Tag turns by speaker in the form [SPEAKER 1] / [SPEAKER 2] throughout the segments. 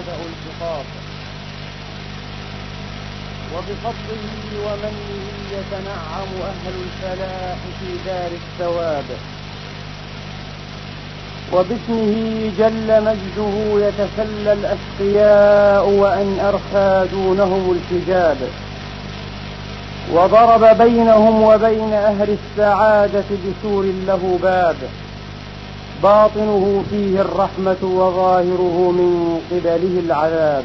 [SPEAKER 1] يبتدأ الخطاب وبفضله ومنه يتنعم أهل الفلاح في دار الثواب وباسمه جل مجده يتسلى الأشقياء وأن أرخى دونهم الحجاب وضرب بينهم وبين أهل السعادة بسور له باب باطنه فيه الرحمة وظاهره من قبله العذاب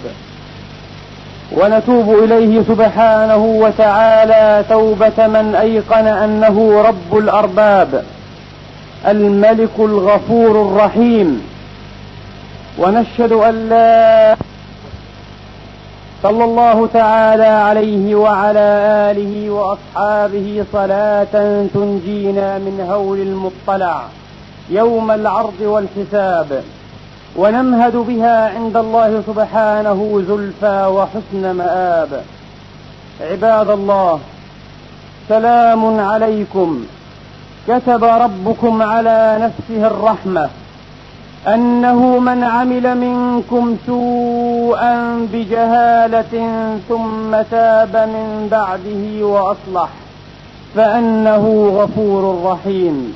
[SPEAKER 1] ونتوب إليه سبحانه وتعالى توبة من أيقن أنه رب الأرباب الملك الغفور الرحيم ونشهد أن لا صلى الله تعالى عليه وعلى آله وأصحابه صلاة تنجينا من هول المطلع يوم العرض والحساب ونمهد بها عند الله سبحانه زلفى وحسن مآب عباد الله سلام عليكم كتب ربكم على نفسه الرحمه انه من عمل منكم سوءا بجهاله ثم تاب من بعده واصلح فانه غفور رحيم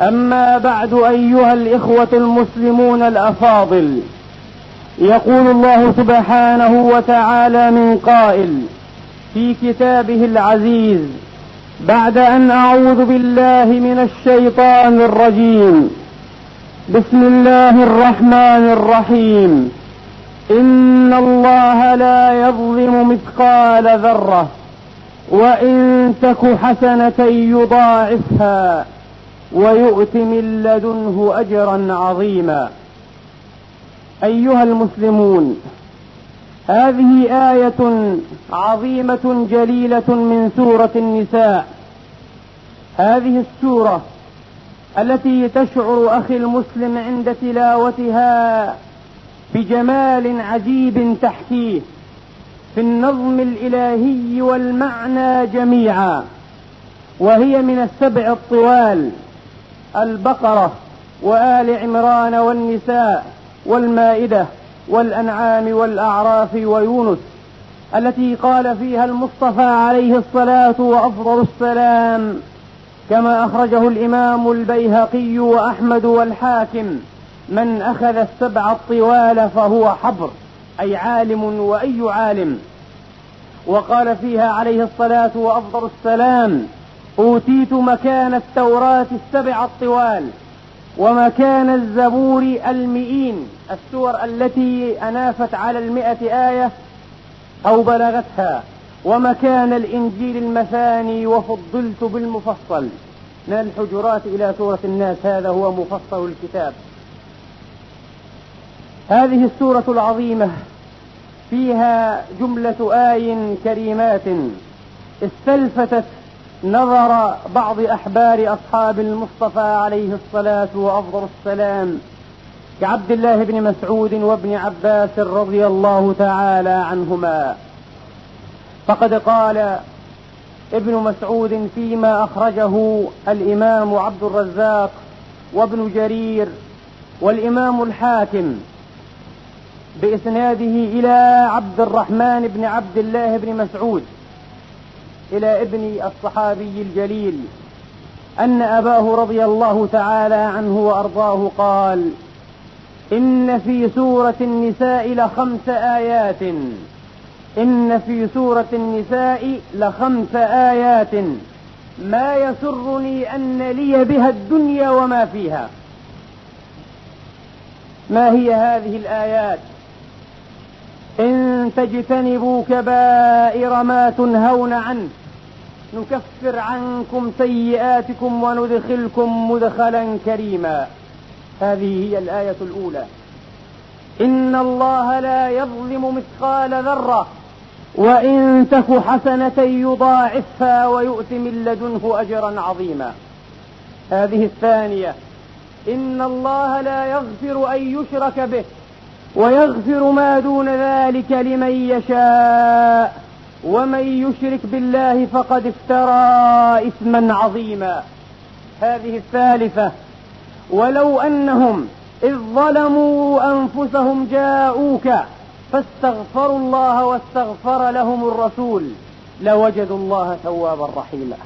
[SPEAKER 1] أما بعد أيها الإخوة المسلمون الأفاضل يقول الله سبحانه وتعالى من قائل في كتابه العزيز بعد أن أعوذ بالله من الشيطان الرجيم بسم الله الرحمن الرحيم إن الله لا يظلم مثقال ذرة وإن تك حسنة يضاعفها ويؤت من لدنه اجرا عظيما ايها المسلمون هذه ايه عظيمه جليله من سوره النساء هذه السوره التي تشعر اخي المسلم عند تلاوتها بجمال عجيب تحكيه في النظم الالهي والمعنى جميعا وهي من السبع الطوال البقرة وآل عمران والنساء والمائدة والأنعام والأعراف ويونس التي قال فيها المصطفى عليه الصلاة وأفضل السلام كما أخرجه الإمام البيهقي وأحمد والحاكم من أخذ السبع الطوال فهو حبر أي عالم وأي عالم وقال فيها عليه الصلاة وأفضل السلام أوتيت مكان التوراة السبع الطوال ومكان الزبور المئين السور التي أنافت على المئة آية أو بلغتها ومكان الإنجيل المثاني وفضلت بالمفصل من الحجرات إلى سورة الناس هذا هو مفصل الكتاب هذه السورة العظيمة فيها جملة آي كريمات استلفتت نظر بعض أحبار أصحاب المصطفى عليه الصلاة وأفضل السلام كعبد الله بن مسعود وابن عباس رضي الله تعالى عنهما فقد قال ابن مسعود فيما أخرجه الإمام عبد الرزاق وابن جرير والإمام الحاكم بإسناده إلى عبد الرحمن بن عبد الله بن مسعود إلى ابن الصحابي الجليل أن أباه رضي الله تعالى عنه وأرضاه قال إن في سورة النساء لخمس آيات إن في سورة النساء لخمس آيات ما يسرني أن لي بها الدنيا وما فيها ما هي هذه الآيات إن تجتنبوا كبائر ما تنهون عنه نكفر عنكم سيئاتكم وندخلكم مدخلا كريما هذه هي الآية الأولى إن الله لا يظلم مثقال ذرة وإن تك حسنة يضاعفها ويؤت من لدنه أجرا عظيما هذه الثانية إن الله لا يغفر أن يشرك به ويغفر ما دون ذلك لمن يشاء ومن يشرك بالله فقد افترى اثما عظيما هذه الثالثه ولو انهم اذ ظلموا انفسهم جاءوك فاستغفروا الله واستغفر لهم الرسول لوجدوا الله توابا رحيما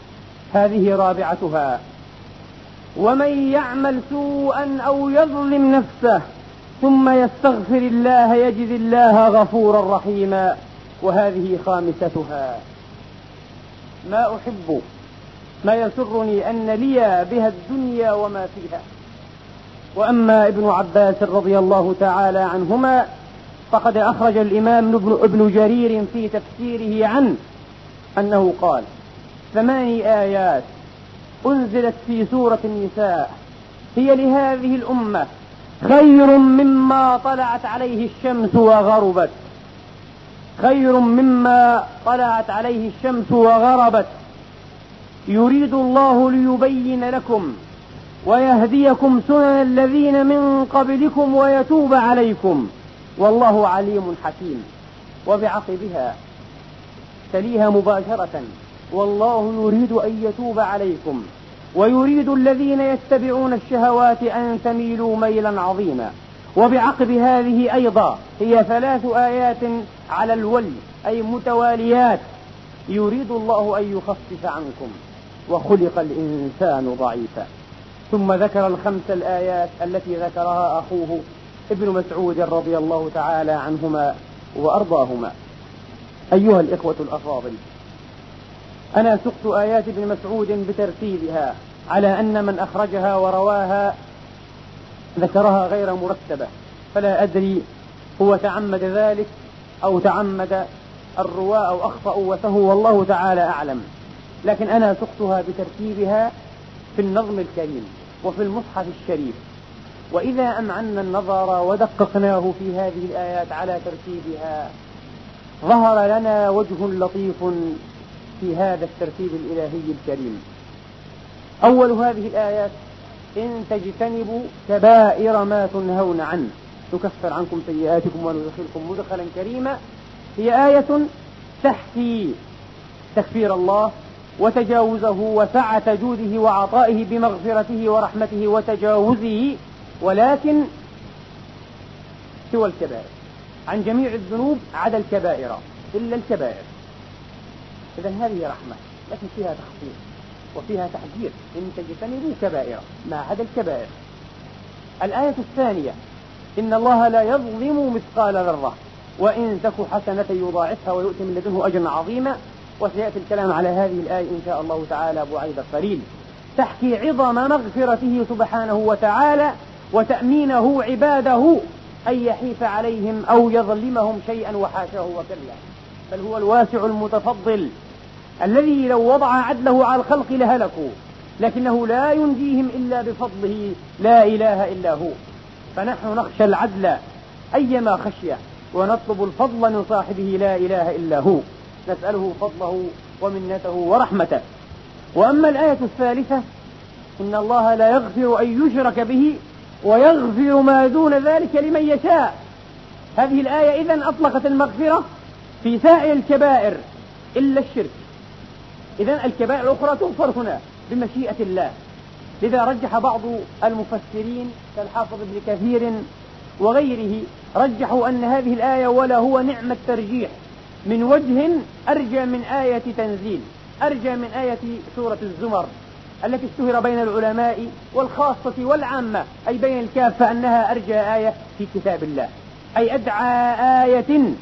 [SPEAKER 1] هذه رابعتها ومن يعمل سوءا او يظلم نفسه ثم يستغفر الله يجد الله غفورا رحيما وهذه خامستها ما أحب ما يسرني أن لي بها الدنيا وما فيها وأما ابن عباس رضي الله تعالى عنهما فقد أخرج الإمام ابن, جرير في تفسيره عنه أنه قال ثماني آيات أنزلت في سورة النساء هي لهذه الأمة خير مما طلعت عليه الشمس وغربت خير مما طلعت عليه الشمس وغربت يريد الله ليبين لكم ويهديكم سنن الذين من قبلكم ويتوب عليكم والله عليم حكيم وبعقبها تليها مباشرة والله يريد أن يتوب عليكم ويريد الذين يتبعون الشهوات أن تميلوا ميلا عظيما وبعقب هذه أيضا هي ثلاث آيات على الولي أي متواليات يريد الله أن يخفف عنكم وخلق الإنسان ضعيفا ثم ذكر الخمس الآيات التي ذكرها أخوه ابن مسعود رضي الله تعالى عنهما وأرضاهما أيها الإخوة الأفاضل أنا سقت آيات ابن مسعود بترتيبها على أن من أخرجها ورواها ذكرها غير مرتبة فلا أدري هو تعمد ذلك أو تعمد الرواة أو أخطأوا وسهوا والله تعالى أعلم لكن أنا سقتها بترتيبها في النظم الكريم وفي المصحف الشريف وإذا أمعنا النظر ودققناه في هذه الآيات على ترتيبها ظهر لنا وجه لطيف في هذا الترتيب الإلهي الكريم أول هذه الآيات إن تجتنبوا كبائر ما تنهون عنه نكفر عنكم سيئاتكم وندخلكم مدخلا كريما هي آية تحكي تكفير الله وتجاوزه وسعة جوده وعطائه بمغفرته ورحمته وتجاوزه ولكن سوى الكبائر عن جميع الذنوب عدا الكبائر إلا الكبائر إذا هذه رحمة لكن فيها تخفيف وفيها تحذير إن تجتنبوا كبائر ما عدا الكبائر الآية الثانية إن الله لا يظلم مثقال ذرة وإن تك حسنة يضاعفها ويؤتي من لدنه أجرا عظيما وسيأتي الكلام على هذه الآية إن شاء الله تعالى بعيد قليل تحكي عظم مغفرته سبحانه وتعالى وتأمينه عباده أن يحيف عليهم أو يظلمهم شيئا وحاشاه وكلا بل هو الواسع المتفضل الذي لو وضع عدله على الخلق لهلكوا لكنه لا ينجيهم إلا بفضله لا إله إلا هو فنحن نخشى العدل أيما خشية ونطلب الفضل من صاحبه لا إله إلا هو نسأله فضله ومنته ورحمته وأما الآية الثالثة إن الله لا يغفر أن يشرك به ويغفر ما دون ذلك لمن يشاء هذه الآية إذا أطلقت المغفرة في سائر الكبائر إلا الشرك إذا الكبائر الأخرى تغفر هنا بمشيئة الله لذا رجح بعض المفسرين كالحافظ ابن كثير وغيره رجحوا أن هذه الآية ولا هو نعم الترجيح من وجه أرجى من آية تنزيل أرجى من آية سورة الزمر التي اشتهر بين العلماء والخاصة والعامة أي بين الكافة أنها أرجى آية في كتاب الله أي أدعى آية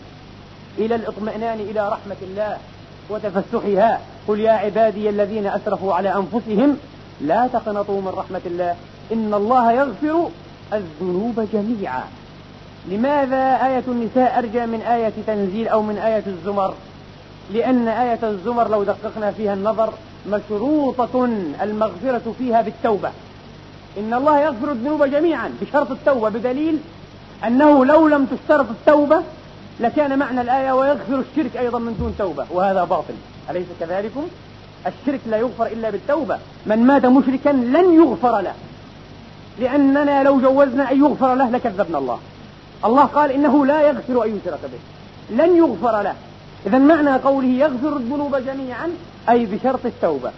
[SPEAKER 1] إلى الاطمئنان إلى رحمة الله وتفسحها قل يا عبادي الذين أسرفوا على أنفسهم لا تقنطوا من رحمة الله إن الله يغفر الذنوب جميعا لماذا آية النساء أرجى من آية تنزيل أو من آية الزمر لأن آية الزمر لو دققنا فيها النظر مشروطة المغفرة فيها بالتوبة إن الله يغفر الذنوب جميعا بشرط التوبة بدليل أنه لو لم تشترط التوبة لكان معنى الآية ويغفر الشرك أيضا من دون توبة وهذا باطل أليس كذلكم؟ الشرك لا يغفر إلا بالتوبة من مات مشركا لن يغفر له لأننا لو جوزنا أن يغفر له لكذبنا الله الله قال إنه لا يغفر أن يشرك به لن يغفر له إذا معنى قوله يغفر الذنوب جميعا أي بشرط التوبة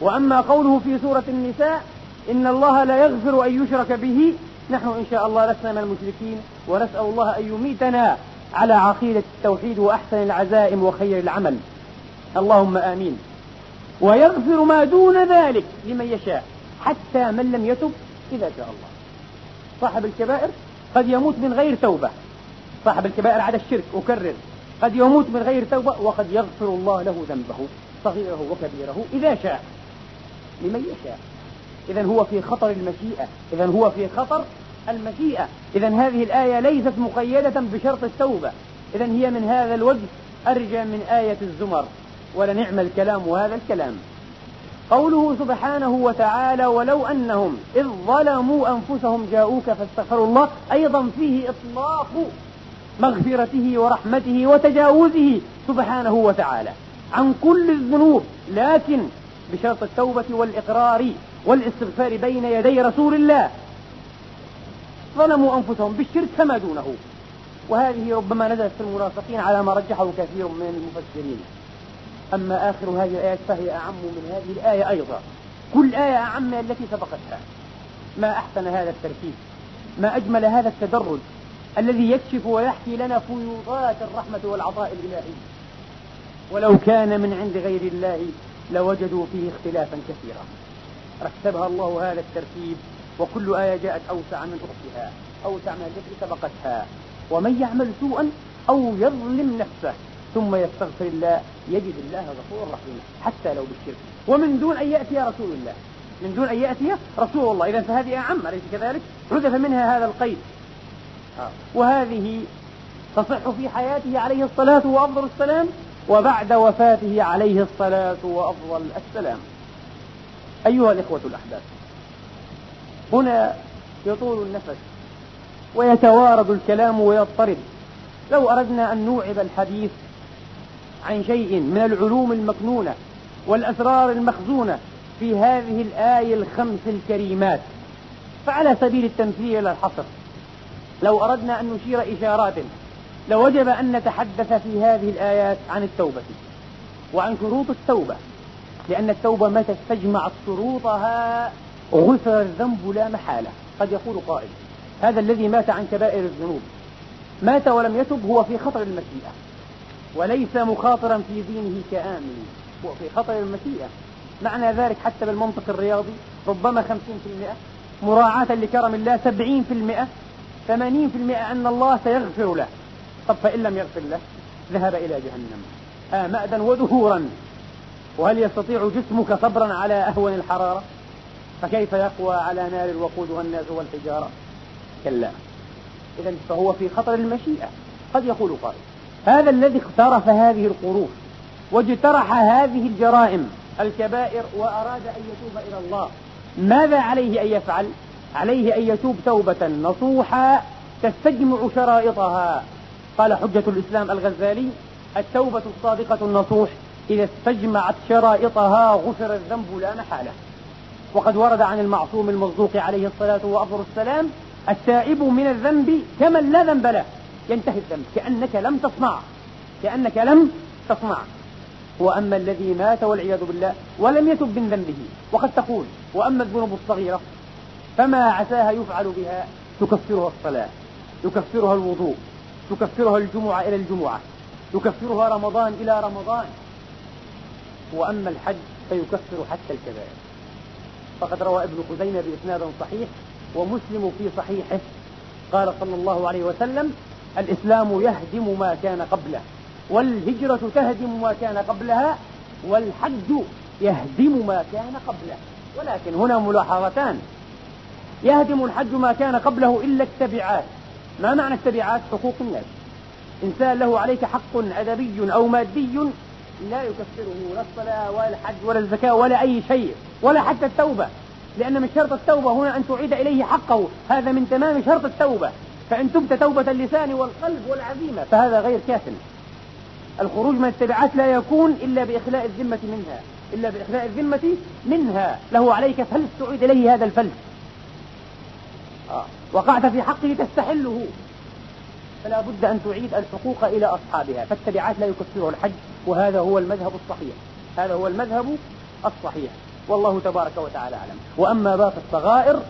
[SPEAKER 1] وأما قوله في سورة النساء إن الله لا يغفر أن يشرك به نحن إن شاء الله لسنا من المشركين ونسأل الله أن يميتنا على عقيدة التوحيد وأحسن العزائم وخير العمل اللهم آمين ويغفر ما دون ذلك لمن يشاء حتى من لم يتب إذا شاء الله صاحب الكبائر قد يموت من غير توبة صاحب الكبائر على الشرك أكرر قد يموت من غير توبة وقد يغفر الله له ذنبه صغيره وكبيره إذا شاء لمن يشاء إذا هو في خطر المشيئة إذا هو في خطر المشيئة إذا هذه الآية ليست مقيدة بشرط التوبة إذا هي من هذا الوجه أرجى من آية الزمر ولنعم الكلام هذا الكلام قوله سبحانه وتعالى ولو أنهم إذ ظلموا أنفسهم جاءوك فاستغفروا الله أيضا فيه إطلاق مغفرته ورحمته وتجاوزه سبحانه وتعالى عن كل الذنوب لكن بشرط التوبة والإقرار والاستغفار بين يدي رسول الله ظلموا أنفسهم بالشرك فما دونه وهذه ربما نزلت في المنافقين على ما رجحه كثير من المفسرين أما آخر هذه الآيات فهي أعم من هذه الآية أيضا كل آية أعم من التي سبقتها ما أحسن هذا الترتيب ما أجمل هذا التدرج الذي يكشف ويحكي لنا فيوضات الرحمة والعطاء الإلهي ولو كان من عند غير الله لوجدوا فيه اختلافا كثيرا رتبها الله هذا الترتيب وكل آية جاءت أوسع من أختها أوسع من التي سبقتها ومن يعمل سوءا أو يظلم نفسه ثم يستغفر الله يجد الله غفورا رحيما حتى لو بالشرك ومن دون أن يأتي رسول الله من دون أن يأتي رسول الله إذا فهذه اعم أليس كذلك؟ حذف منها هذا القيد وهذه تصح في حياته عليه الصلاة وأفضل السلام وبعد وفاته عليه الصلاة وأفضل السلام أيها الإخوة الأحباب هنا يطول النفس ويتوارد الكلام ويضطرب لو أردنا أن نوعب الحديث عن شيء من العلوم المكنونة والأسرار المخزونة في هذه الآية الخمس الكريمات فعلى سبيل التمثيل لا الحصر لو أردنا أن نشير إشارات لوجب أن نتحدث في هذه الآيات عن التوبة وعن شروط التوبة لأن التوبة متى استجمعت شروطها غفر الذنب لا محالة قد يقول قائل هذا الذي مات عن كبائر الذنوب مات ولم يتب هو في خطر المسيئة وليس مخاطرا في دينه كآمن وفي خطر المسيئة معنى ذلك حتى بالمنطق الرياضي ربما 50% مراعاة لكرم الله 70% 80% أن الله سيغفر له طب فإن لم يغفر له ذهب إلى جهنم آمأدا ودهورا وهل يستطيع جسمك صبرا على أهون الحرارة فكيف يقوى على نار الوقود والناس والحجارة كلا إذا فهو في خطر المشيئة قد يقول قائل هذا الذي اقترف هذه القروف واجترح هذه الجرائم الكبائر وأراد أن يتوب إلى الله ماذا عليه أن يفعل؟ عليه أن يتوب توبة نصوحا تستجمع شرائطها قال حجة الإسلام الغزالي التوبة الصادقة النصوح إذا استجمعت شرائطها غفر الذنب لا محالة وقد ورد عن المعصوم المصدوق عليه الصلاة والسلام السلام التائب من الذنب كمن لا ذنب له ينتهي الذنب كأنك لم تصنع كأنك لم تصنع وأما الذي مات والعياذ بالله ولم يتب من ذنبه وقد تقول وأما الذنوب الصغيرة فما عساها يفعل بها تكفرها الصلاة يكفرها الوضوء تكفرها الجمعة إلى الجمعة يكفرها رمضان إلى رمضان وأما الحج فيكفر حتى الكبائر فقد روى ابن خزيمة بإسناد صحيح ومسلم في صحيحه قال صلى الله عليه وسلم الإسلام يهدم ما كان قبله والهجرة تهدم ما كان قبلها والحج يهدم ما كان قبله ولكن هنا ملاحظتان يهدم الحج ما كان قبله إلا التبعات ما معنى التبعات حقوق الناس إنسان له عليك حق أدبي أو مادي لا يكفره لا الصلاة ولا الحج ولا الزكاة ولا أي شيء ولا حتى التوبة لأن من شرط التوبة هنا أن تعيد إليه حقه هذا من تمام شرط التوبة فإن تبت توبة اللسان والقلب والعزيمة فهذا غير كافٍ الخروج من التبعات لا يكون إلا بإخلاء الذمة منها إلا بإخلاء الذمة منها له عليك فلس تعيد إليه هذا الفلس آه. وقعت في حقه تستحله فلا بد أن تعيد الحقوق إلى أصحابها فالتبعات لا يكفره الحج وهذا هو المذهب الصحيح هذا هو المذهب الصحيح والله تبارك وتعالى أعلم وأما باقي الصغائر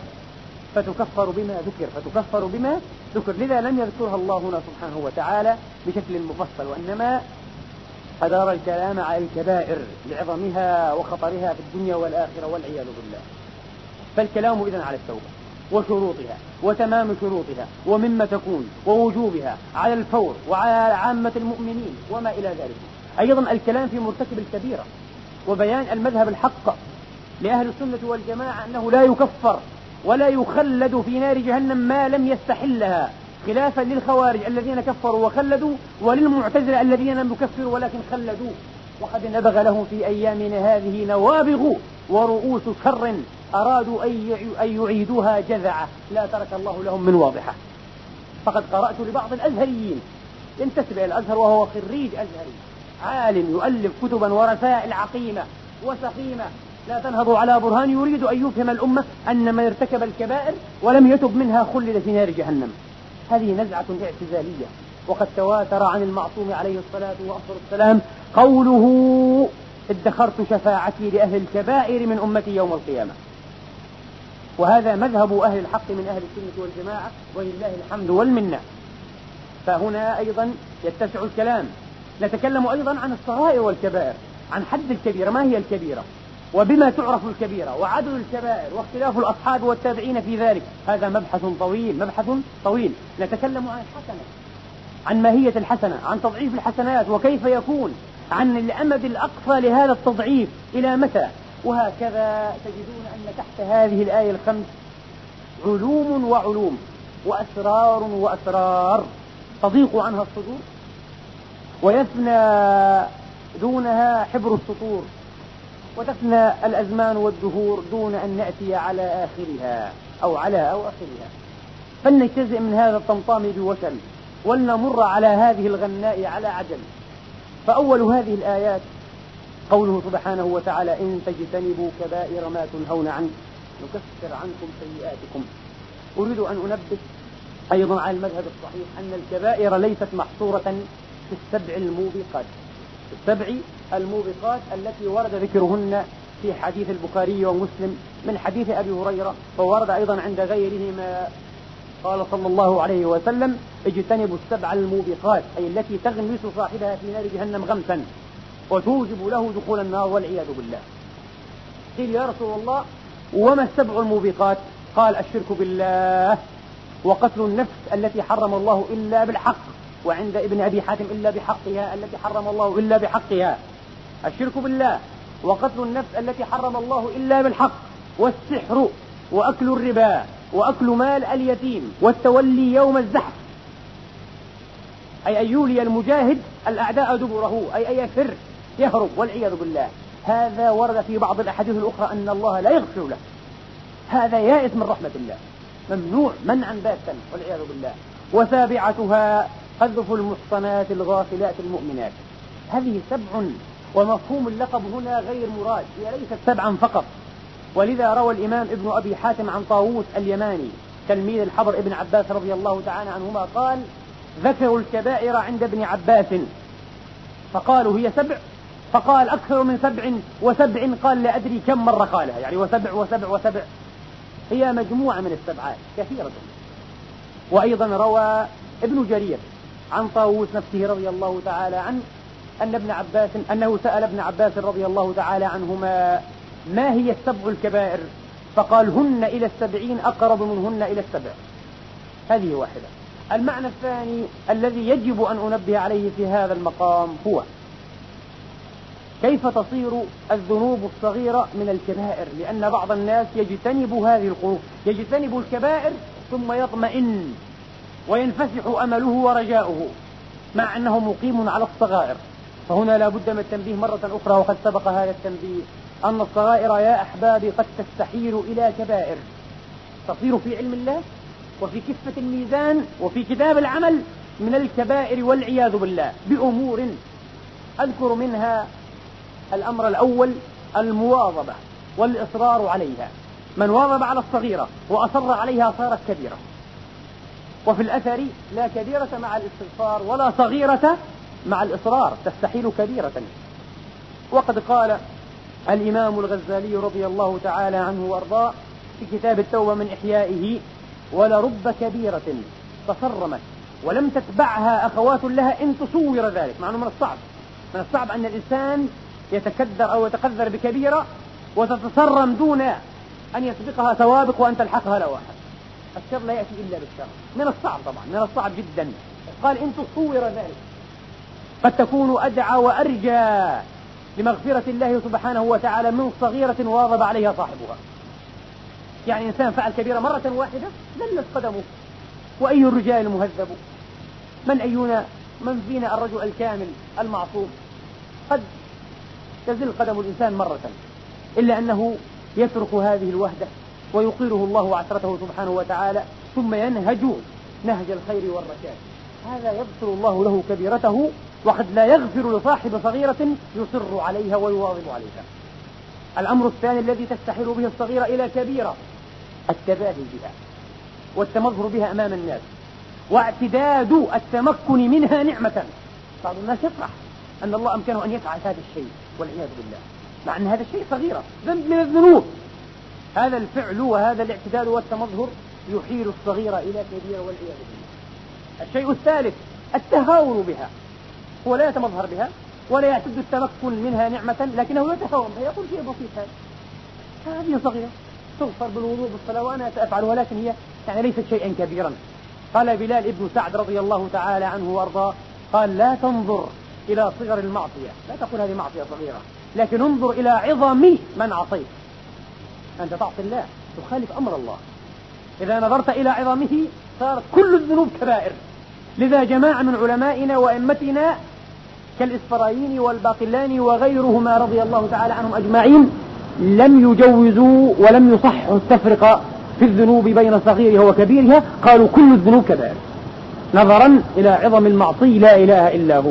[SPEAKER 1] فتكفر بما ذكر فتكفر بما ذكر لذا لم يذكرها الله هنا سبحانه وتعالى بشكل مفصل وإنما أدار الكلام على الكبائر لعظمها وخطرها في الدنيا والآخرة والعياذ بالله فالكلام إذن على التوبة وشروطها وتمام شروطها ومما تكون ووجوبها على الفور وعلى عامة المؤمنين وما إلى ذلك أيضا الكلام في مرتكب الكبيرة وبيان المذهب الحق لأهل السنة والجماعة أنه لا يكفر ولا يخلد في نار جهنم ما لم يستحلها خلافا للخوارج الذين كفروا وخلدوا وللمعتزلة الذين لم يكفروا ولكن خلدوا وقد نبغ لهم في أيامنا هذه نوابغ ورؤوس شر أرادوا أن يعيدوها جذعة لا ترك الله لهم من واضحة فقد قرأت لبعض الأزهريين ينتسب إلى الأزهر وهو خريج أزهري عالم يؤلف كتبا ورسائل عقيمة وسقيمة لا تنهض على برهان يريد أن يفهم الأمة أن من ارتكب الكبائر ولم يتب منها خلد في نار جهنم هذه نزعة اعتزالية وقد تواتر عن المعصوم عليه الصلاة والسلام قوله ادخرت شفاعتي لأهل الكبائر من أمتي يوم القيامة وهذا مذهب أهل الحق من أهل السنة والجماعة ولله الحمد والمنة فهنا أيضا يتسع الكلام نتكلم أيضا عن الصغائر والكبائر عن حد الكبيرة ما هي الكبيرة وبما تعرف الكبيرة وعدد الكبائر واختلاف الأصحاب والتابعين في ذلك هذا مبحث طويل مبحث طويل نتكلم عن الحسنة عن ماهية الحسنة عن تضعيف الحسنات وكيف يكون عن الأمد الأقصى لهذا التضعيف إلى متى وهكذا تجدون أن تحت هذه الآية الخمس علوم وعلوم وأسرار وأسرار تضيق عنها الصدور ويفنى دونها حبر السطور وتفنى الأزمان والدهور دون أن نأتي على آخرها أو على أواخرها فلنجتزئ من هذا الطمطام بوشل ولنمر على هذه الغناء على عجل فأول هذه الآيات قوله سبحانه وتعالى إن تجتنبوا كبائر ما تنهون عنه نكفر عنكم سيئاتكم أريد أن أنبه أيضا على المذهب الصحيح أن الكبائر ليست محصورة في السبع الموبقات السبع الموبقات التي ورد ذكرهن في حديث البخاري ومسلم من حديث أبي هريرة وورد أيضا عند غيرهما قال صلى الله عليه وسلم اجتنبوا السبع الموبقات أي التي تغمس صاحبها في نار جهنم غمسا وتوجب له دخول النار والعياذ بالله قيل يا رسول الله وما السبع الموبقات قال الشرك بالله وقتل النفس التي حرم الله إلا بالحق وعند ابن أبي حاتم إلا بحقها التي حرم الله إلا بحقها الشرك بالله وقتل النفس التي حرم الله إلا بالحق والسحر وأكل الربا وأكل مال اليتيم والتولي يوم الزحف أي أن يولي المجاهد الأعداء دبره أي أن يفر يهرب والعياذ بالله هذا ورد في بعض الأحاديث الأخرى أن الله لا يغفر له هذا يائس من رحمة الله ممنوع منعا باتا والعياذ بالله وسابعتها قذف المحصنات الغافلات المؤمنات هذه سبع ومفهوم اللقب هنا غير مراد هي ليست سبعا فقط ولذا روى الإمام ابن أبي حاتم عن طاووس اليماني تلميذ الحضر ابن عباس رضي الله تعالى عنهما قال ذكروا الكبائر عند ابن عباس فقالوا هي سبع فقال أكثر من سبع وسبع قال لا أدري كم مرة قالها يعني وسبع وسبع وسبع هي مجموعة من السبعات كثيرة وأيضا روى ابن جرير عن طاووس نفسه رضي الله تعالى عنه أن ابن عباس أنه سأل ابن عباس رضي الله تعالى عنهما ما هي السبع الكبائر فقال هن إلى السبعين أقرب منهن إلى السبع هذه واحدة المعنى الثاني الذي يجب أن أنبه عليه في هذا المقام هو كيف تصير الذنوب الصغيرة من الكبائر لأن بعض الناس يجتنب هذه القروب يجتنب الكبائر ثم يطمئن وينفسح أمله ورجاؤه مع أنه مقيم على الصغائر فهنا لا بد من التنبيه مرة أخرى وقد سبق هذا التنبيه أن الصغائر يا أحبابي قد تستحيل إلى كبائر تصير في علم الله وفي كفة الميزان وفي كتاب العمل من الكبائر والعياذ بالله بأمور أذكر منها الأمر الأول المواظبة والإصرار عليها من واظب على الصغيرة وأصر عليها صارت كبيرة وفي الأثر لا كبيرة مع الاستغفار ولا صغيرة مع الإصرار تستحيل كبيرة وقد قال الإمام الغزالي رضي الله تعالى عنه وأرضاه في كتاب التوبة من إحيائه ولرب كبيرة تصرمت ولم تتبعها أخوات لها إن تصور ذلك مع أنه من الصعب من الصعب أن الإنسان يتكدر أو يتقذر بكبيرة وتتصرم دون أن يسبقها سوابق وأن تلحقها لواحد الشر لا يأتي إلا بالشر من الصعب طبعا من الصعب جدا قال إن تصور ذلك قد تكون أدعى وأرجى لمغفرة الله سبحانه وتعالى من صغيرة واظب عليها صاحبها يعني إنسان فعل كبيرة مرة واحدة ذلت قدمه وأي الرجال المهذب من أينا من فينا الرجل الكامل المعصوم قد تزل قدم الإنسان مرة إلا أنه يترك هذه الوهدة ويقيره الله وعثرته سبحانه وتعالى ثم ينهج نهج الخير والرشاد هذا يغفر الله له كبيرته وقد لا يغفر لصاحب صغيرة يصر عليها ويواظب عليها الأمر الثاني الذي تستحيل به الصغيرة إلى كبيرة التباهي بها والتمظهر بها أمام الناس واعتداد التمكن منها نعمة بعض الناس يفرح أن الله أمكنه أن يفعل هذا الشيء والعياذ بالله مع أن هذا الشيء صغيرة ذنب من الذنوب هذا الفعل وهذا الاعتداد والتمظهر يحيل الصغيرة إلى كبيرة والعياذ بالله الشيء الثالث التهاون بها هو لا يتمظهر بها ولا يعتد التمكن منها نعمة لكنه يتهاون بها يقول شيء بسيط هذا هذه صغيرة تغفر بالوضوء بالصلاة وأنا سأفعل ولكن هي يعني ليست شيئا كبيرا قال بلال ابن سعد رضي الله تعالى عنه وارضاه قال لا تنظر إلى صغر المعصية لا تقول هذه معصية صغيرة لكن انظر إلى عظم من عصيت أنت تعصي الله تخالف أمر الله إذا نظرت إلى عظمه صارت كل الذنوب كبائر لذا جماعة من علمائنا وأئمتنا كالإسفرايين والباقلاني وغيرهما رضي الله تعالى عنهم أجمعين لم يجوزوا ولم يصححوا التفرقة في الذنوب بين صغيرها وكبيرها قالوا كل الذنوب كبائر نظرا إلى عظم المعصي لا إله إلا هو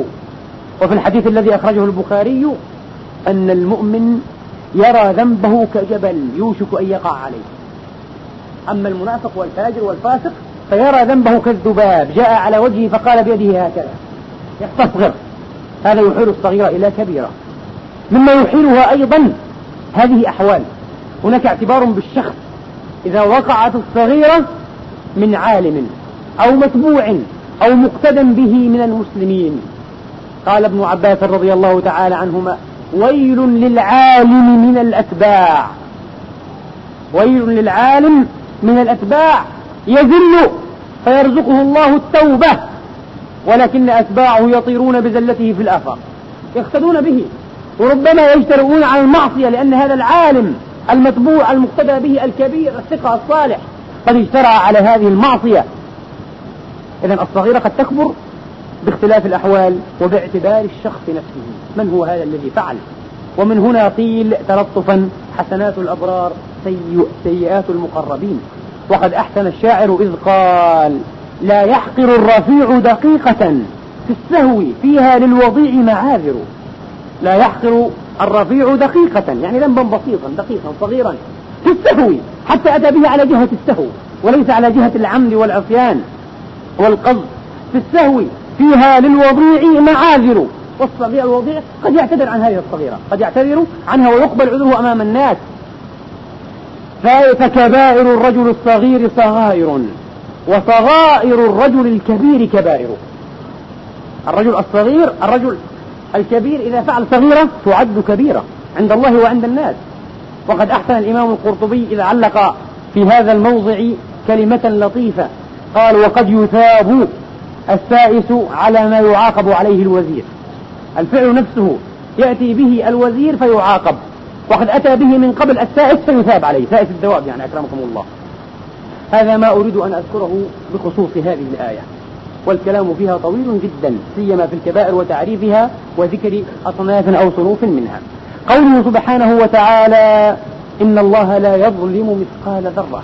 [SPEAKER 1] وفي الحديث الذي أخرجه البخاري أن المؤمن يرى ذنبه كجبل يوشك أن يقع عليه أما المنافق والفاجر والفاسق فيرى ذنبه كالذباب جاء على وجهه فقال بيده هكذا يستصغر هذا يحيل الصغيرة إلى كبيرة مما يحيلها أيضا هذه أحوال هناك اعتبار بالشخص إذا وقعت الصغيرة من عالم أو متبوع أو مقتدى به من المسلمين قال ابن عباس رضي الله تعالى عنهما ويل للعالم من الأتباع ويل للعالم من الأتباع يذل فيرزقه الله التوبة ولكن أتباعه يطيرون بزلته في الآفاق يقتدون به وربما يجترؤون على المعصية لأن هذا العالم المتبوع المقتدى به الكبير الثقة الصالح قد اجترى على هذه المعصية إذا الصغيرة قد تكبر باختلاف الأحوال وباعتبار الشخص نفسه من هو هذا الذي فعل ومن هنا قيل تلطفا حسنات الأبرار سيئات المقربين وقد أحسن الشاعر إذ قال لا يحقر الرفيع دقيقة في السهو فيها للوضيع معاذر لا يحقر الرفيع دقيقة يعني ذنبا بسيطا دقيقا صغيرا في السهو حتى أتى به على جهة السهو وليس على جهة العمد والعصيان والقصد في السهو فيها للوضيع معاذر والصغير الوضيع قد يعتذر عن هذه الصغيرة قد يعتذر عنها ويقبل عذره أمام الناس كبائر الرجل الصغير صغائر وصغائر الرجل الكبير كبائر الرجل الصغير الرجل الكبير إذا فعل صغيرة تعد كبيرة عند الله وعند الناس وقد أحسن الإمام القرطبي إذا علق في هذا الموضع كلمة لطيفة قال وقد يثاب السائس على ما يعاقب عليه الوزير الفعل نفسه يأتي به الوزير فيعاقب وقد أتى به من قبل السائس فيثاب عليه سائس الدواب يعني أكرمكم الله هذا ما أريد أن أذكره بخصوص هذه الآية والكلام فيها طويل جدا سيما في الكبائر وتعريفها وذكر أصناف أو صنوف منها قوله سبحانه وتعالى إن الله لا يظلم مثقال ذرة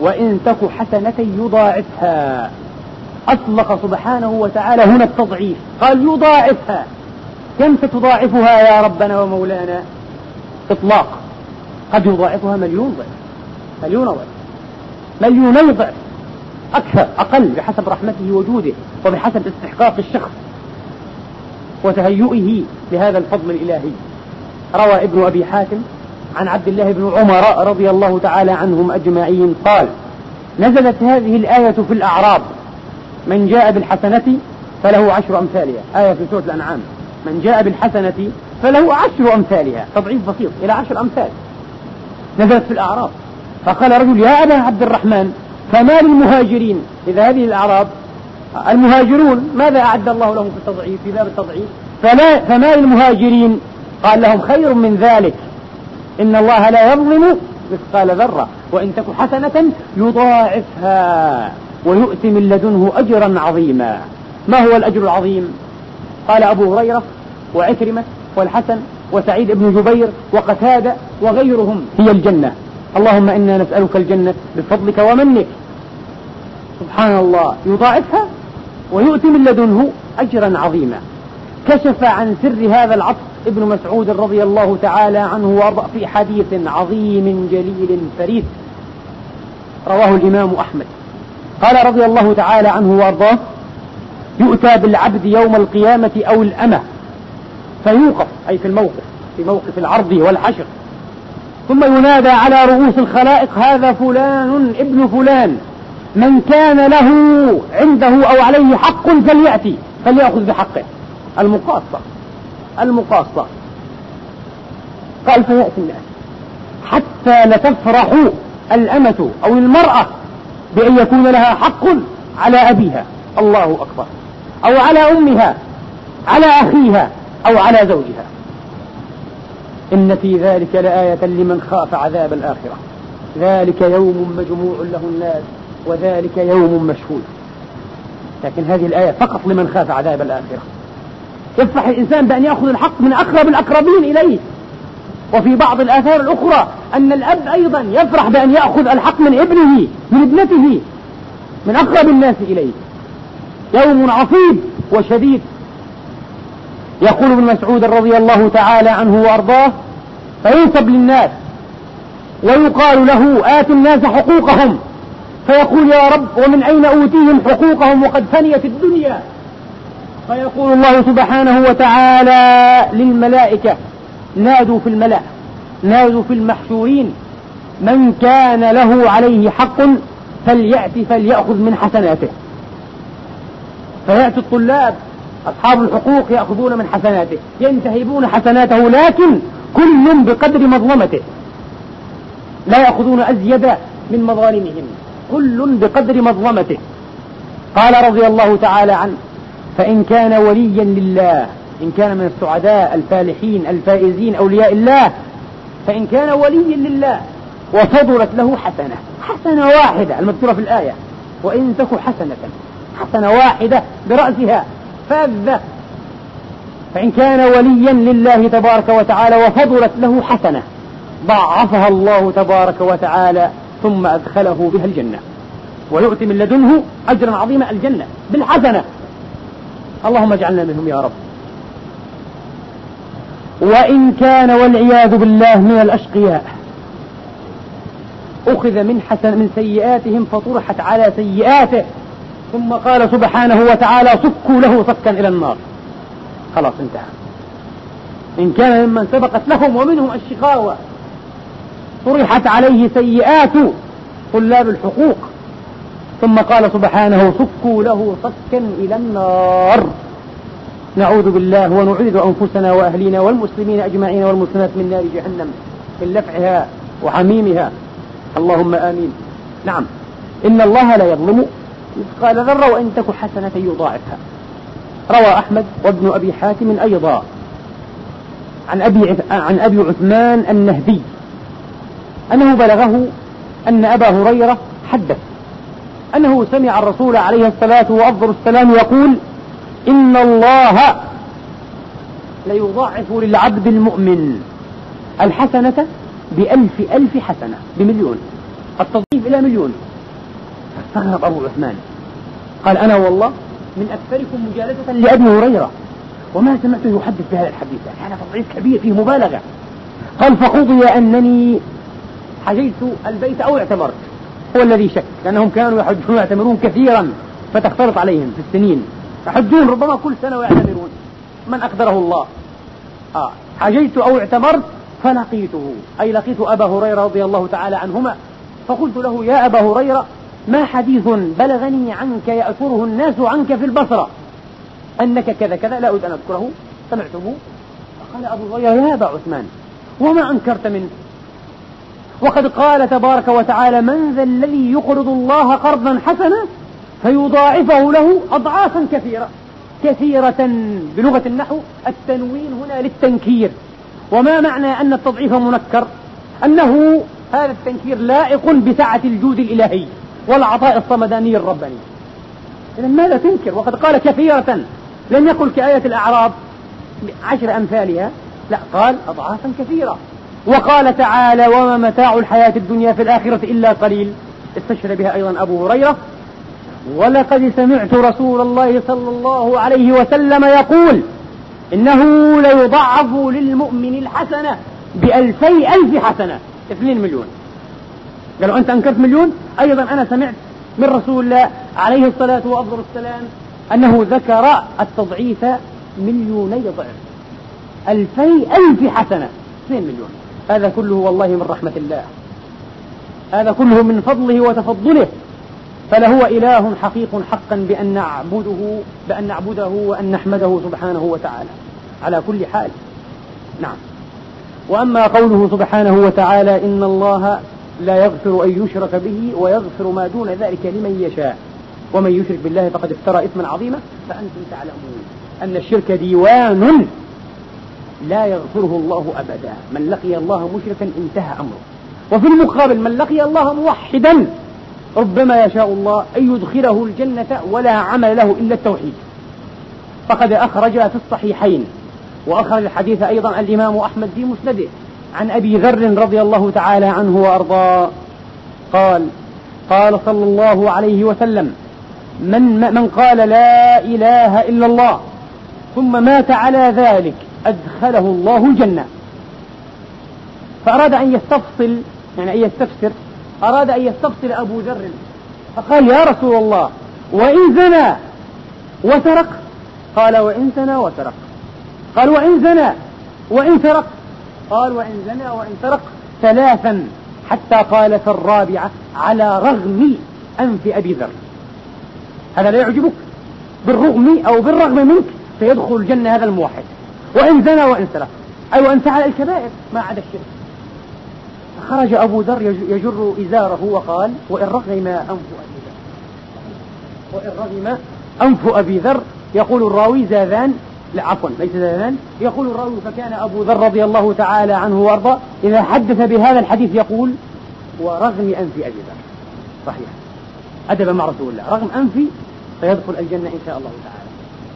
[SPEAKER 1] وإن تك حسنة يضاعفها أطلق سبحانه وتعالى هنا التضعيف قال يضاعفها كم ستضاعفها يا ربنا ومولانا إطلاق قد يضاعفها مليون ضعف مليون ضعف مليوني ضعف أكثر أقل بحسب رحمته وجوده وبحسب استحقاق الشخص وتهيئه لهذا الفضل الإلهي روى ابن أبي حاتم عن عبد الله بن عمر رضي الله تعالى عنهم أجمعين قال نزلت هذه الآية في الأعراب من جاء بالحسنة فله عشر أمثالها آية في سورة الأنعام من جاء بالحسنة فله عشر أمثالها تضعيف بسيط إلى عشر أمثال نزلت في الأعراب فقال رجل يا أبا عبد الرحمن فما للمهاجرين إذا هذه الأعراب المهاجرون ماذا أعد الله لهم في التضعيف في باب التضعيف فلا فما للمهاجرين قال لهم خير من ذلك إن الله لا يظلم مثقال ذرة وإن تك حسنة يضاعفها ويؤتي من لدنه أجرا عظيما ما هو الأجر العظيم قال أبو هريرة وعكرمة والحسن وسعيد بن جبير وقتادة وغيرهم هي الجنة اللهم إنا نسألك الجنة بفضلك ومنك سبحان الله يضاعفها ويؤتي من لدنه أجرا عظيما كشف عن سر هذا العطف ابن مسعود رضي الله تعالى عنه وارضاه في حديث عظيم جليل فريد رواه الإمام أحمد قال رضي الله تعالى عنه وارضاه يؤتى بالعبد يوم القيامة أو الأمة فيوقف أي في الموقف في موقف العرض والحشر ثم ينادى على رؤوس الخلائق هذا فلان ابن فلان من كان له عنده أو عليه حق فليأتي فليأخذ بحقه المقاصة المقاصة قال فيأتي الناس حتى لتفرح الأمة أو المرأة بأن يكون لها حق على أبيها الله أكبر أو على أمها على أخيها أو على زوجها إن في ذلك لآية لمن خاف عذاب الآخرة ذلك يوم مجموع له الناس وذلك يوم مشهود لكن هذه الآية فقط لمن خاف عذاب الآخرة يفرح الإنسان بأن يأخذ الحق من أقرب الأقربين إليه وفي بعض الآثار الأخرى أن الأب أيضا يفرح بأن يأخذ الحق من ابنه من ابنته من أقرب الناس إليه يوم عصيب وشديد يقول ابن مسعود رضي الله تعالى عنه وأرضاه فينسب للناس ويقال له آت الناس حقوقهم فيقول يا رب ومن أين أوتيهم حقوقهم وقد فنيت الدنيا فيقول الله سبحانه وتعالى للملائكة نادوا في الملأ نادوا في المحشورين من كان له عليه حق فليأت فليأخذ من حسناته فيأتي الطلاب أصحاب الحقوق يأخذون من حسناته ينتهبون حسناته لكن كل بقدر مظلمته لا يأخذون أزيد من مظالمهم كل بقدر مظلمته قال رضي الله تعالى عنه فإن كان وليا لله إن كان من السعداء الفالحين الفائزين أولياء الله فإن كان وليا لله وصدرت له حسنة حسنة واحدة المذكورة في الآية وإن تك حسنة حسنة واحدة برأسها فاذة فإن كان وليا لله تبارك وتعالى وفضلت له حسنة ضاعفها الله تبارك وتعالى ثم أدخله بها الجنة ويؤتي من لدنه أجرا عظيما الجنة بالحسنة اللهم اجعلنا منهم يا رب وإن كان والعياذ بالله من الأشقياء أخذ من حسن من سيئاتهم فطرحت على سيئاته ثم قال سبحانه وتعالى صكوا له صكا إلى النار خلاص انتهى إن كان ممن سبقت لهم ومنهم الشقاوة طرحت عليه سيئات طلاب الحقوق ثم قال سبحانه صكوا له صكا إلى النار نعوذ بالله ونعيذ أنفسنا وأهلينا والمسلمين أجمعين والمسلمات من نار جهنم من لفعها وحميمها اللهم آمين نعم إن الله لا يظلم مثقال ذرة وإن تك حسنة يضاعفها روى أحمد وابن أبي حاتم أيضا عن أبي عن أبي عثمان النهدي أنه بلغه أن أبا هريرة حدث أنه سمع الرسول عليه الصلاة وأفضل السلام يقول إن الله ليضاعف للعبد المؤمن الحسنة بألف ألف حسنة بمليون التضعيف إلى مليون فاستغرب أبو عثمان قال أنا والله من أكثركم مجالسة لأبي هريرة وما سمعته يحدث بهذا الحديث هذا تضعيف كبير فيه مبالغة قال فقضي أنني حجيت البيت أو اعتمرت هو الذي شك لأنهم كانوا يحجون ويعتمرون كثيرا فتختلط عليهم في السنين يحجون ربما كل سنة ويعتمرون من أقدره الله آه حجيت أو اعتمرت فلقيته أي لقيت أبا هريرة رضي الله تعالى عنهما فقلت له يا أبا هريرة ما حديث بلغني عنك يأثره الناس عنك في البصرة أنك كذا كذا لا أريد أن أذكره سمعته قال أبو هريرة يا أبا عثمان وما أنكرت منه وقد قال تبارك وتعالى من ذا الذي يقرض الله قرضا حسنا فيضاعفه له أضعافا كثيرة كثيرة بلغة النحو التنوين هنا للتنكير وما معنى أن التضعيف منكر أنه هذا التنكير لائق بسعة الجود الإلهي والعطاء الصمداني الرباني إذا ماذا تنكر وقد قال كثيرة لم يقل كآية الأعراب عشر أمثالها لا قال أضعافا كثيرة وقال تعالى وما متاع الحياة الدنيا في الآخرة إلا قليل استشهد بها أيضا أبو هريرة ولقد سمعت رسول الله صلى الله عليه وسلم يقول إنه ليضعف للمؤمن الحسنة بألفي ألف حسنة اثنين مليون قالوا أنت أنكرت مليون أيضا أنا سمعت من رسول الله عليه الصلاة وأفضل السلام أنه ذكر التضعيف مليوني ضعف ألفي ألف حسنة اثنين مليون هذا كله والله من رحمة الله هذا كله من فضله وتفضله فلهو إله حقيق حقا بأن نعبده بأن نعبده وأن نحمده سبحانه وتعالى على كل حال نعم وأما قوله سبحانه وتعالى إن الله لا يغفر أن يشرك به ويغفر ما دون ذلك لمن يشاء ومن يشرك بالله فقد افترى إثما عظيما فأنتم تعلمون أن الشرك ديوان لا يغفره الله أبدا من لقي الله مشركا انتهى أمره وفي المقابل من لقي الله موحدا ربما يشاء الله أن يدخله الجنة ولا عمل له إلا التوحيد فقد أخرج في الصحيحين وأخرج الحديث أيضا الإمام أحمد في مسنده عن أبي ذر رضي الله تعالى عنه وأرضاه قال قال صلى الله عليه وسلم من, من قال لا إله إلا الله ثم مات على ذلك أدخله الله الجنة فأراد أن يستفصل يعني أن يستفسر أراد أن يستفصل أبو ذر فقال يا رسول الله وإن زنى وسرق قال وإن زنى وسرق قال وإن زنى وإن سرق قال وإن زنى وإن سرق ثلاثا حتى قال في الرابعة على رغم أنف أبي ذر هذا لا يعجبك بالرغم أو بالرغم منك سيدخل الجنة هذا الموحد وإن زنى وإن سرق أي وإن فعل الكبائر ما عدا الشرك خرج أبو ذر يجر إزاره وقال وإن رغم أنف أبي ذر وإن رغم أنف أبي ذر يقول الراوي زاذان لا عفوا ليس ذلك يقول الراوي فكان أبو ذر رضي الله تعالى عنه وأرضاه إذا حدث بهذا الحديث يقول ورغم أنف أبي ذر صحيح أدب مع رسول الله رغم أنفي سيدخل الجنة إن شاء الله تعالى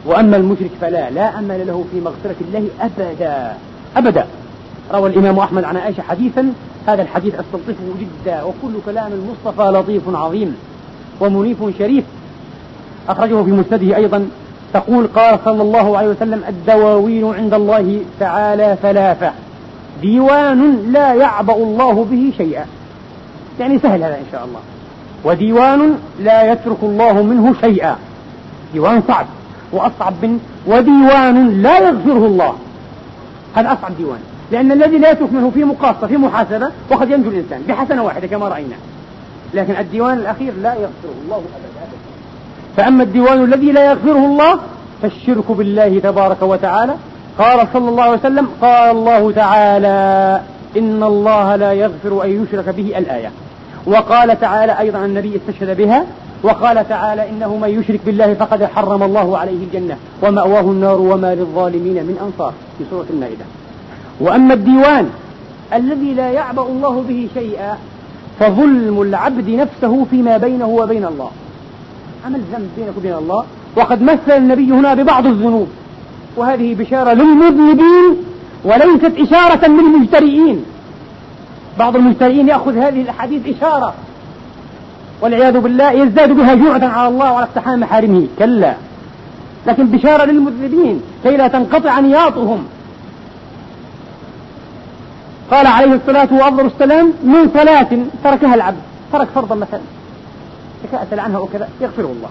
[SPEAKER 1] وأما المشرك فلا لا أمل له في مغفرة الله أبدا أبدا روى الإمام أحمد عن عائشة حديثا هذا الحديث أستلطفه جدا وكل كلام المصطفى لطيف عظيم ومنيف شريف أخرجه في مسنده أيضا تقول قال صلى الله عليه وسلم الدواوين عند الله تعالى ثلاثة ديوان لا يعبأ الله به شيئا يعني سهل هذا إن شاء الله وديوان لا يترك الله منه شيئا ديوان صعب وأصعب من وديوان لا يغفره الله هذا أصعب ديوان لأن الذي لا يترك منه في مقاصة في محاسبة وقد ينجو الإنسان بحسنة واحدة كما رأينا لكن الديوان الأخير لا يغفره الله أبدا فأما الديوان الذي لا يغفره الله فالشرك بالله تبارك وتعالى قال صلى الله عليه وسلم قال الله تعالى إن الله لا يغفر أن يشرك به الآية وقال تعالى أيضا النبي استشهد بها وقال تعالى إنه من يشرك بالله فقد حرم الله عليه الجنة ومأواه النار وما للظالمين من أنصار في سورة المائدة وأما الديوان الذي لا يعبأ الله به شيئا فظلم العبد نفسه فيما بينه وبين الله عمل ذنب بينك وبين الله وقد مثل النبي هنا ببعض الذنوب وهذه بشارة للمذنبين وليست إشارة للمجترئين بعض المجترئين يأخذ هذه الأحاديث إشارة والعياذ بالله يزداد بها جوعة على الله وعلى اقتحام محارمه كلا لكن بشارة للمذنبين كي لا تنقطع نياطهم قال عليه الصلاة والسلام من ثلاث تركها العبد ترك فرضا مثلا تكاسل عنها وكذا يغفره الله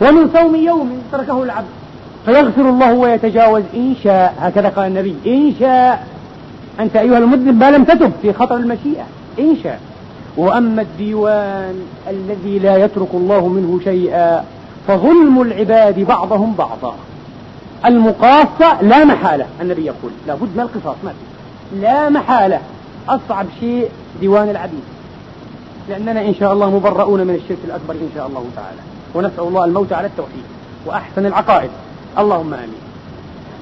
[SPEAKER 1] ومن صوم يوم تركه العبد فيغفر الله ويتجاوز إن شاء هكذا قال النبي إن شاء أنت أيها المذنب ما لم تتب في خطر المشيئة إن شاء وأما الديوان الذي لا يترك الله منه شيئا فظلم العباد بعضهم بعضا المقاصة لا محالة النبي يقول لابد من القصاص ما لا محالة أصعب شيء ديوان العبيد لأننا إن شاء الله مبرؤون من الشرك الأكبر إن شاء الله تعالى ونسأل الله الموت على التوحيد وأحسن العقائد اللهم آمين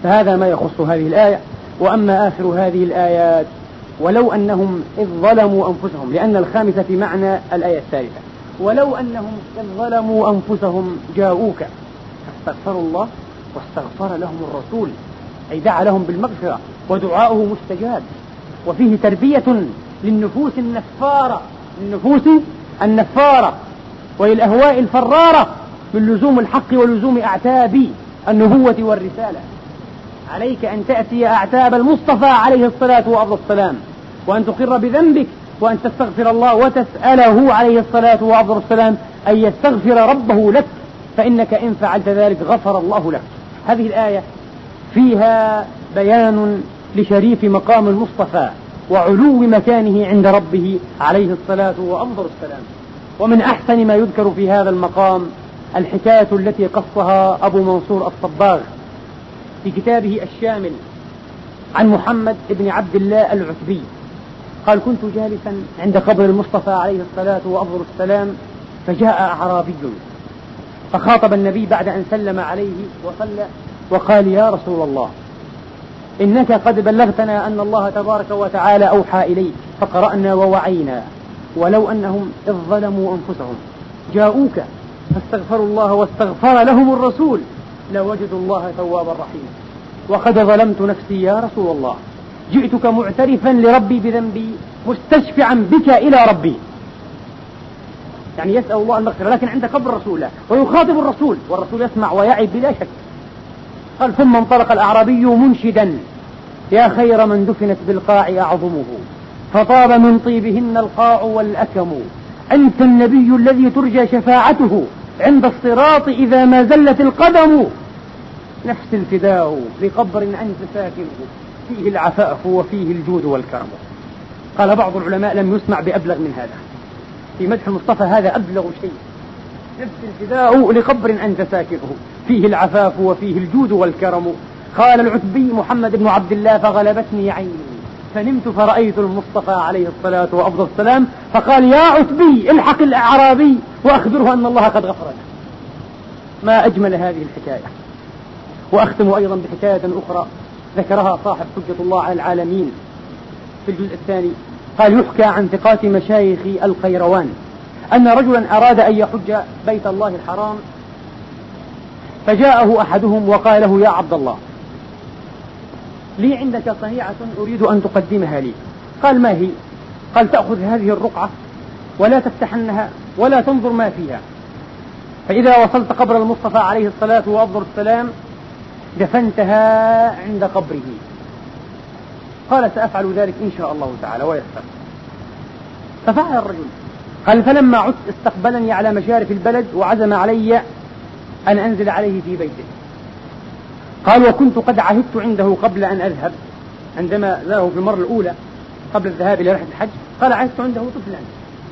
[SPEAKER 1] فهذا ما يخص هذه الآية وأما آخر هذه الآيات ولو أنهم إذ ظلموا أنفسهم لأن الخامسة في معنى الآية الثالثة ولو أنهم إذ ظلموا أنفسهم جاءوك فاستغفروا الله واستغفر لهم الرسول أي دعا لهم بالمغفرة ودعاؤه مستجاب وفيه تربية للنفوس النفارة النفوس النفارة وللأهواء الفرارة من لزوم الحق ولزوم أعتاب النبوة والرسالة عليك أن تأتي أعتاب المصطفى عليه الصلاة وأفضل السلام وأن تقر بذنبك وأن تستغفر الله وتسأله عليه الصلاة وأفضل السلام أن يستغفر ربه لك فإنك إن فعلت ذلك غفر الله لك هذه الآية فيها بيان لشريف مقام المصطفى وعلو مكانه عند ربه عليه الصلاة وأفضل السلام ومن أحسن ما يذكر في هذا المقام الحكاية التي قصها أبو منصور الصباغ في كتابه الشامل عن محمد بن عبد الله العتبي قال كنت جالسا عند قبر المصطفى عليه الصلاة وأفضل السلام فجاء أعرابي فخاطب النبي بعد أن سلم عليه وصلى وقال يا رسول الله إنك قد بلغتنا أن الله تبارك وتعالى أوحى إليك فقرأنا ووعينا ولو أنهم إذ ظلموا أنفسهم جاءوك فاستغفروا الله واستغفر لهم الرسول لوجدوا الله توابا رحيما وقد ظلمت نفسي يا رسول الله جئتك معترفا لربي بذنبي مستشفعا بك إلى ربي يعني يسأل الله المغفرة لكن عند قبر رسوله ويخاطب الرسول والرسول يسمع ويعي بلا شك قال ثم انطلق الأعرابي منشدا يا خير من دفنت بالقاع أعظمه فطاب من طيبهن القاع والأكم أنت النبي الذي ترجى شفاعته عند الصراط إذا ما زلت القدم نفس الفداء لقبر أنت ساكنه فيه العفاف وفيه الجود والكرم قال بعض العلماء لم يسمع بأبلغ من هذا في مدح المصطفى هذا أبلغ شيء نفس الفداء لقبر أنت ساكنه فيه العفاف وفيه الجود والكرم قال العتبي محمد بن عبد الله فغلبتني عيني فنمت فرأيت المصطفى عليه الصلاة وأفضل السلام فقال يا عتبي الحق الأعرابي وأخبره أن الله قد غفر له ما أجمل هذه الحكاية وأختم أيضا بحكاية أخرى ذكرها صاحب حجة الله على العالمين في الجزء الثاني قال يحكى عن ثقات مشايخ القيروان أن رجلا أراد أن يحج بيت الله الحرام فجاءه أحدهم وقال له يا عبد الله لي عندك صنيعة أريد أن تقدمها لي قال ما هي قال تأخذ هذه الرقعة ولا تفتحنها ولا تنظر ما فيها فإذا وصلت قبر المصطفى عليه الصلاة وأفضل السلام دفنتها عند قبره قال سأفعل ذلك إن شاء الله تعالى ويسر ففعل الرجل قال فلما عدت استقبلني على مشارف البلد وعزم علي أن أنزل عليه في بيته قال وكنت قد عهدت عنده قبل أن أذهب عندما زاره في المرة الأولى قبل الذهاب إلى رحلة الحج قال عهدت عنده طفلا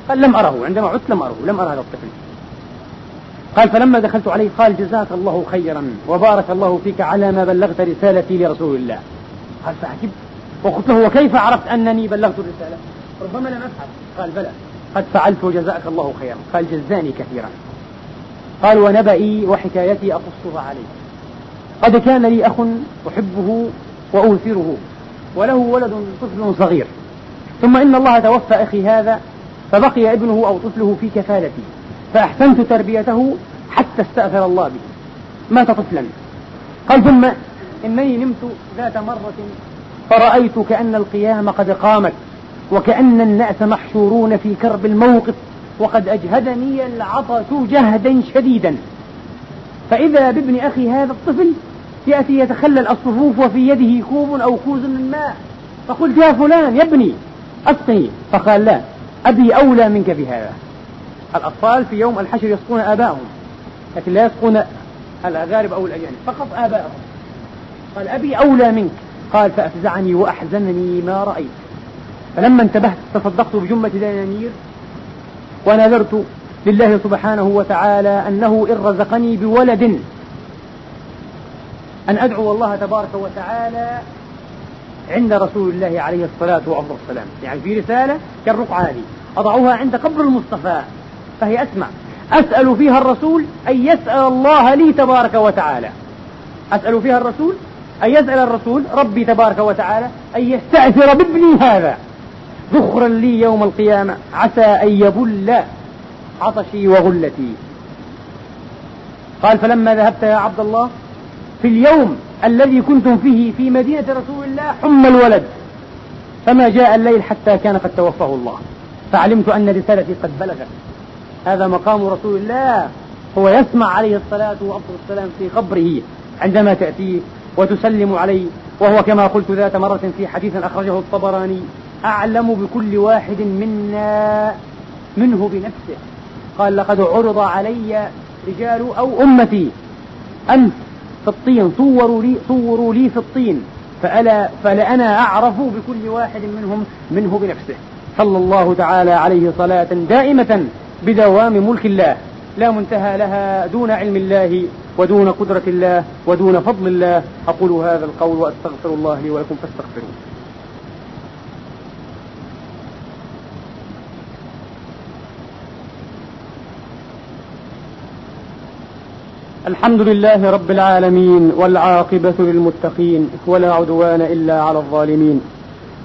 [SPEAKER 1] قال لم أره عندما عدت لم أره لم أرى هذا الطفل قال فلما دخلت عليه قال جزاك الله خيرا وبارك الله فيك على ما بلغت رسالتي لرسول الله قال فعجبت وقلت له وكيف عرفت أنني بلغت الرسالة ربما لم أفعل قال بلى قد فعلت وجزاك الله خيرا قال جزاني كثيرا قال ونبئي وحكايتي أقصها عليك قد كان لي أخ أحبه وأوثره وله ولد طفل صغير ثم إن الله توفى أخي هذا فبقي ابنه أو طفله في كفالتي فأحسنت تربيته حتى استأثر الله به مات طفلا قال ثم إنني نمت ذات مرة فرأيت كأن القيامة قد قامت وكأن الناس محشورون في كرب الموقف وقد أجهدني العطش جهدا شديدا فإذا بابن أخي هذا الطفل يأتي يتخلل الصفوف وفي يده كوب أو كوز من ماء فقلت يا فلان يا ابني أسقني فقال لا أبي أولى منك بهذا الأطفال في يوم الحشر يسقون آبائهم لكن لا يسقون الأغارب أو الأجانب فقط آبائهم قال أبي أولى منك قال فأفزعني وأحزنني ما رأيت فلما انتبهت تصدقت بجمة دنانير ونذرت لله سبحانه وتعالى أنه إن رزقني بولد أن أدعو الله تبارك وتعالى عند رسول الله عليه الصلاة وأفضل السلام يعني في رسالة كالرقعة هذه أضعها عند قبر المصطفى فهي أسمع أسأل فيها الرسول أن يسأل الله لي تبارك وتعالى أسأل فيها الرسول أن يسأل الرسول ربي تبارك وتعالى أن يستأثر بابني هذا ذخرا لي يوم القيامة عسى أن يبل عطشي وغلتي قال فلما ذهبت يا عبد الله في اليوم الذي كنتم فيه في مدينة رسول الله حمى الولد فما جاء الليل حتى كان قد توفاه الله فعلمت أن رسالتي قد بلغت هذا مقام رسول الله هو يسمع عليه الصلاة وأفضل السلام في قبره عندما تأتيه وتسلم عليه وهو كما قلت ذات مرة في حديث أخرجه الطبراني أعلم بكل واحد منا منه بنفسه قال لقد عرض علي رجال أو أمتي أنت في الطين صوروا لي صوروا لي في الطين فألا فلأنا أعرف بكل واحد منهم منه بنفسه صلى الله تعالى عليه صلاة دائمة بدوام ملك الله لا منتهى لها دون علم الله ودون قدرة الله ودون فضل الله أقول هذا القول وأستغفر الله لي ولكم فاستغفروه
[SPEAKER 2] الحمد لله رب العالمين والعاقبة للمتقين ولا عدوان إلا على الظالمين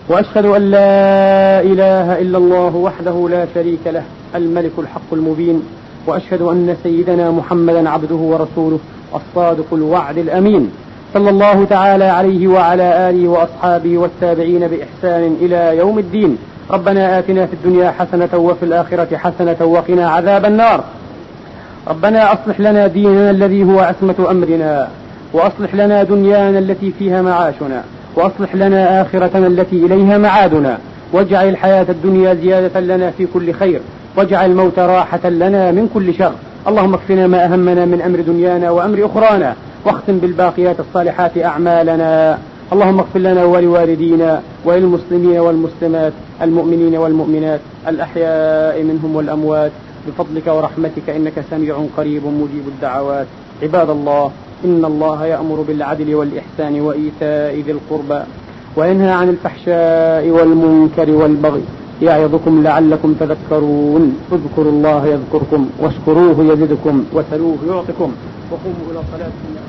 [SPEAKER 2] وأشهد أن لا إله إلا الله وحده لا شريك له الملك الحق المبين وأشهد أن سيدنا محمدا عبده ورسوله الصادق الوعد الأمين صلى الله تعالى عليه وعلى آله وأصحابه والتابعين بإحسان إلى يوم الدين ربنا آتنا في الدنيا حسنة وفي الآخرة حسنة وقنا عذاب النار ربنا أصلح لنا ديننا الذي هو عصمة أمرنا وأصلح لنا دنيانا التي فيها معاشنا وأصلح لنا آخرتنا التي إليها معادنا واجعل الحياة الدنيا زيادة لنا في كل خير واجعل الموت راحة لنا من كل شر اللهم اكفنا ما أهمنا من أمر دنيانا وأمر أخرانا واختم بالباقيات الصالحات أعمالنا اللهم اغفر لنا ولوالدينا وللمسلمين والمسلمات المؤمنين والمؤمنات الأحياء منهم والأموات بفضلك ورحمتك إنك سميع قريب مجيب الدعوات عباد الله إن الله يأمر بالعدل والإحسان وإيتاء ذي القربى وينهى عن الفحشاء والمنكر والبغي يعظكم لعلكم تذكرون اذكروا الله يذكركم واشكروه يزدكم وسلوه يعطكم وقوموا إلى صلاتكم